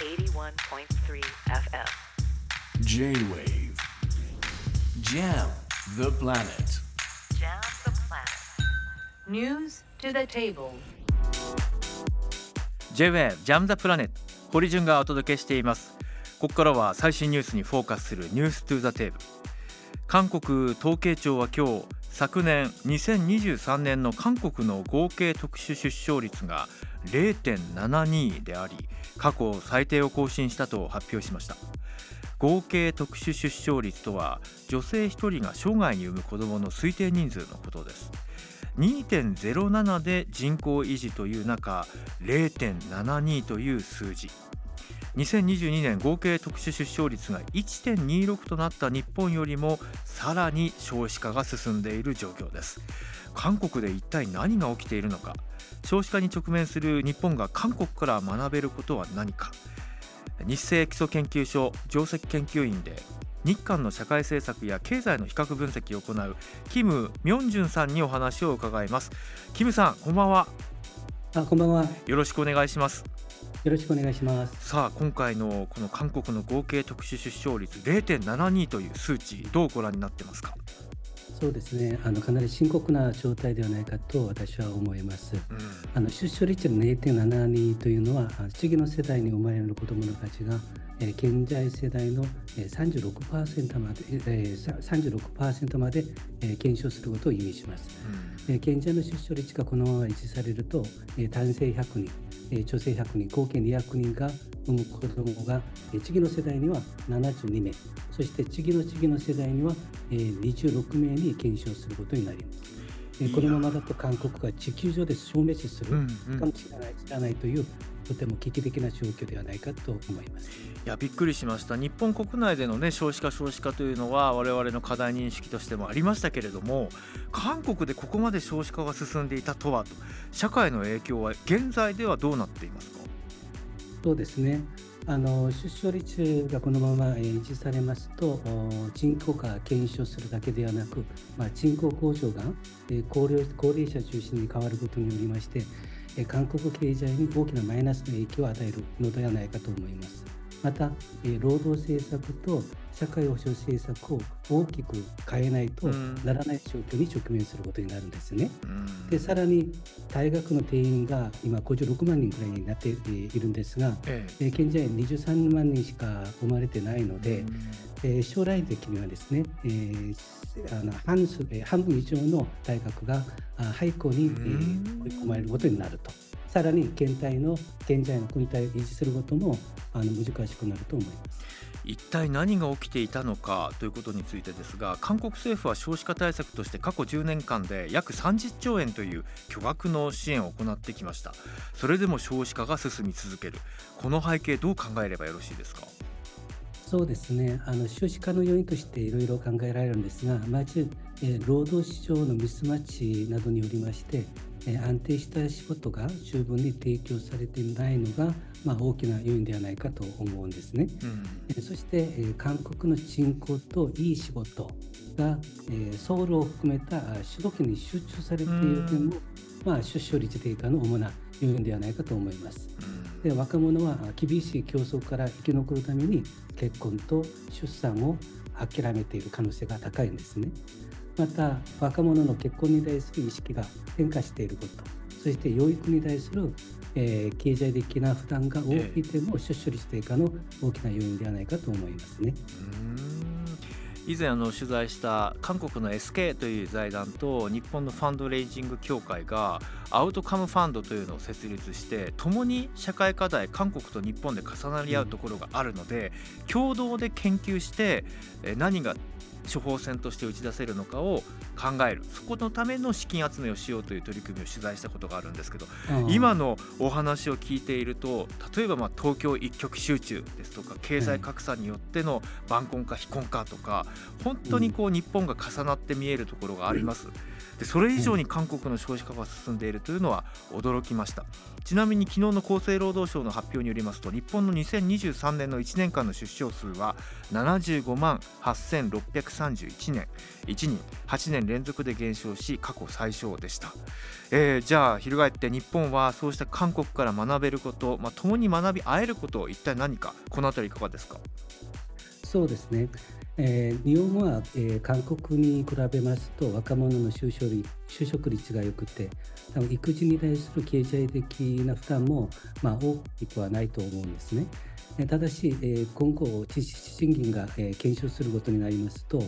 81.3 FM. J-Wave Jam the planet Jam the planet. News to the table. J-WAVE ジャムザプラネット堀潤がお届けしていますここからは最新ニュースにフォーカスするニューストゥザテーブル韓国統計庁は今日昨年2023年の韓国の合計特殊出生率が0.72であり過去最低を更新したと発表しました。合計特殊出生率とは女性1人が生涯に産む子どもの推定人数のことです。2.07で人口維持という中0.72という数字。2022年合計特殊出生率が1.26となった日本よりもさらに少子化が進んでいる状況です。韓国で一体何が起きているのか。少子化に直面する日本が韓国から学べることは何か。日清基礎研究所上席研究員で日韓の社会政策や経済の比較分析を行うキム・ミョンジュンさんにお話を伺います。キムさんこんばんは。あ、こんばんは。よろしくお願いしますよろしくお願いします。さあ今回のこの韓国の合計特殊出生率0.72という数値どうご覧になってますか、そうですね。あのかなり深刻な状態ではないかと私は思います。あの出生率の0.72というのは、あ次の世代に生まれる子どもたちが、えー現在世代のえー36%まで、えーさ36%まで、えー減少することを意味します。えー現在の出生率がこのまま維持されると、えー男性100人、えー女性100人、合計200人が産む子どもが、えー次の世代には72名、そして次の次の世代には、えー26名に減少することになります。えーこのままだと韓国が地球上で消滅する。かもしれない知らないというとても危機的な状況ではないかと思います。いやびっくりしました。日本国内でのね少子化少子化というのは我々の課題認識としてもありましたけれども韓国でここまで少子化が進んでいたとはと。社会の影響は現在ではどうなっていますか？そうですね。あの出生率がこのまま維持されますと人口が減少するだけではなく、まあ、人口向上が高齢高齢者中心に変わることによりまして韓国経済に大きなマイナスの影響を与えるのではないかと思います。また、労働政策と社会保障政策を大きく変えないとうんならない状況に直面することになるんですね。うんでさらに大学の定員が今56万人くらいになっているんですが、ええー現在23万人しか生まれてないのえで、えー将来的にはですね、えーあの半数えー半分以上の大学があ廃校に、えうんー追い込まれることになると。さらに県体の現在の国体を維持することもあの難しくなると思います。一体何が起きていたのかということについてですが韓国政府は少子化対策として過去10年間で約30兆円という巨額の支援を行ってきました。それでも少子化が進み続ける。この背景どう考えればよろしいですか？そうですね。あの少子化の要因としていろいろ考えられるんですがまず、えー労働市場のミスマッチなどによりまして、安定した仕事が十分に提供されていないのが、まあ、大きな要因ではないかと思うんですね。うんえーそして、えー韓国の人口といい仕事が、えーソウルを含めたあ首都圏に集中されている点も、まあ、出生率低下の主な要因ではないかと思います。で若者はあ厳しい競争から生き残るために結婚と出産を諦めている可能性が高いんですね。また若者の結婚に対する意識が変化していることそして養育に対する、えー経済的な負担が大きい点も出生率低下の大きな要因ではないかと思いますね。以前あの取材した韓国の SK という財団と日本のファンドレイジング協会がアウトカムファンドというのを設立して共に社会課題韓国と日本で重なり合うところがあるので、共同で研究して何が処方箋として打ち出せるのかを考える。そこのための資金集めをしようという取り組みを取材したことがあるんですけど今のお話を聞いていると例えばまあ東京一極集中ですとか経済格差によっての晩婚化非婚化とか本当にこう日本が重なって見えるところがあります。でそれ以上に韓国の少子化が進んでいるというのは驚きました。ちなみに昨日の厚生労働省の発表によりますと日本の2023年の1年間の出生数は75万8631年1人8年。連続で減少し過去最小でした、えー、じゃあ翻って日本はそうした韓国から学べること、まあ、共に学び合えること一体何かこの辺りいかがですか？そうですねえー、日本は、えー、韓国に比べますと若者の就職率就職率が良くて多分育児に対する経済的な負担も、まあ、大きくはないと思うんですね。ただし、えー、今後賃金が、えー、減少することになりますと、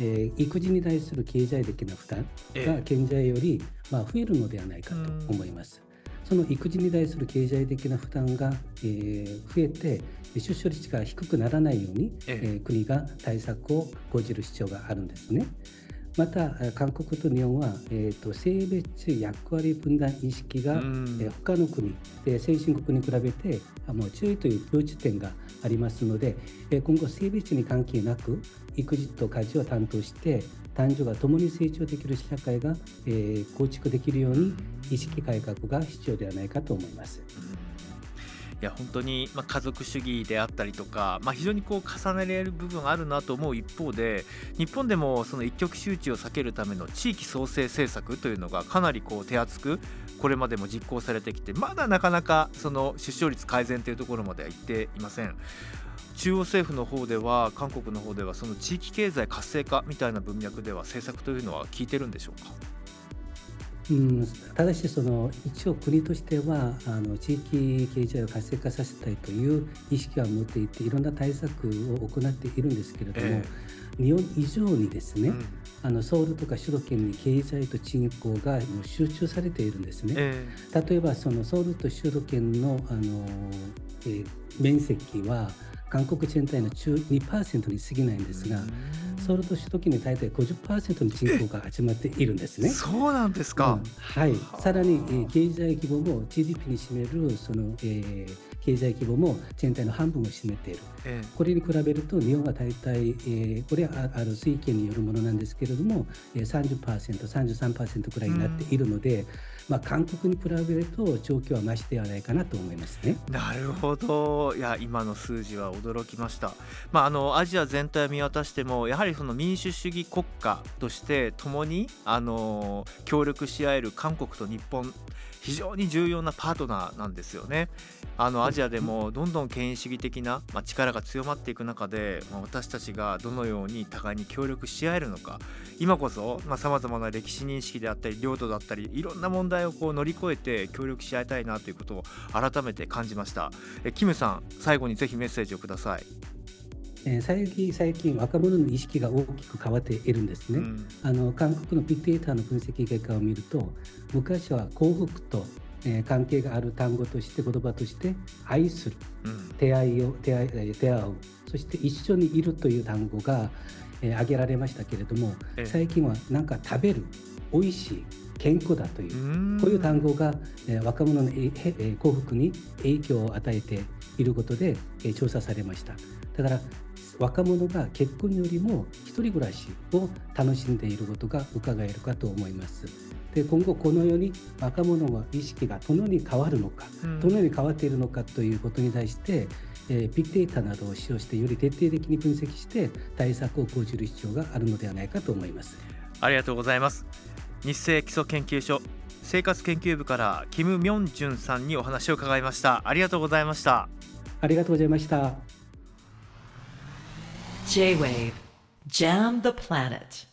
えー、育児に対する経済的な負担が現在より、まあ、増えるのではないかと思います。その育児に対する経済的な負担が、えー、増えて出生率が低くならないように、えー、国が対策を講じる必要があるんですね。また韓国と日本は、えーと、性別役割分断意識が、えー、他の国で先進国に比べてもう注意という共通点がありますので、今後性別に関係なく育児と家事を担当して男女が共に成長できる社会が、構築できるように意識改革が必要ではないかと思います。いや本当に、まあ、家族主義であったりとか、まあ、非常にこう重ねられる部分あるなと思う一方で日本でもその一極集中を避けるための地域創生政策というのがかなりこう手厚くこれまでも実行されてきてまだなかなかその出生率改善というところまではいっていません。中央政府の方では韓国の方ではその地域経済活性化みたいな文脈では政策というのは効いてるんでしょうか？うん、ただしその一応国としてはあの地域経済を活性化させたいという意識は持っていていろんな対策を行っているんですけれども、えー、日本以上にですね、うん、あのソウルとか首都圏に経済と人口が集中されているんですね。えー、例えばそのソウルと首都圏のあの、えー、面積は韓国全体の2%に過ぎないんですが、ソウルと首都圏に大体50%の人口が集まっているんですね。そうなんですか、うん、はい、さらに、えー、経済規模も GDP に占めるその、えー、経済規模も全体の半分を占めている、えー、これに比べると日本は大体、えー、これはある推計によるものなんですけれども、えー、30%、33%くらいになっているので、うんまあ、韓国に比べると状況はましではないかなと思いますね。なるほどいや今の数字は驚きました、まあ、あのアジア全体を見渡してもやはりその民主主義国家として共にあの協力し合える韓国と日本非常に重要なパートナーなんですよね。あのアジアでもどんどん権威主義的な、まあ、力が強まっていく中で、まあ、私たちがどのように互いに協力し合えるのか今こそさまざ、まな歴史認識であったり領土だったりいろんな問題をこう乗り越えて協力し合いたいなということを改めて感じましたえキムさん最後にぜひメッセージをください。えー、最近最近若者の意識が大きく変わっているんですね、うん、あの韓国のビッグデータの分析結果を見ると昔は幸福と、えー、関係がある単語として言葉として愛する、うん、出会いを出会い出会うそして一緒にいるという単語が、えー、挙げられましたけれども、え最近はなんか食べる美味しい健康だというこういう単語が、えー、若者の、えー、幸福に影響を与えていることで、えー、調査されました。だから若者が結婚よりも一人暮らしを楽しんでいることが伺えるかと思います。で今後このように若者の意識がどのように変わるのか、うん、どのように変わっているのかということに対して、えー、ビッグデータなどを使用してより徹底的に分析して対策を講じる必要があるのではないかと思います。ありがとうございます。日清基礎研究所生活研究部からキム・ミョンジュンさんにお話を伺いました。ありがとうございました。ありがとうございました。J-Wave Jam the Planet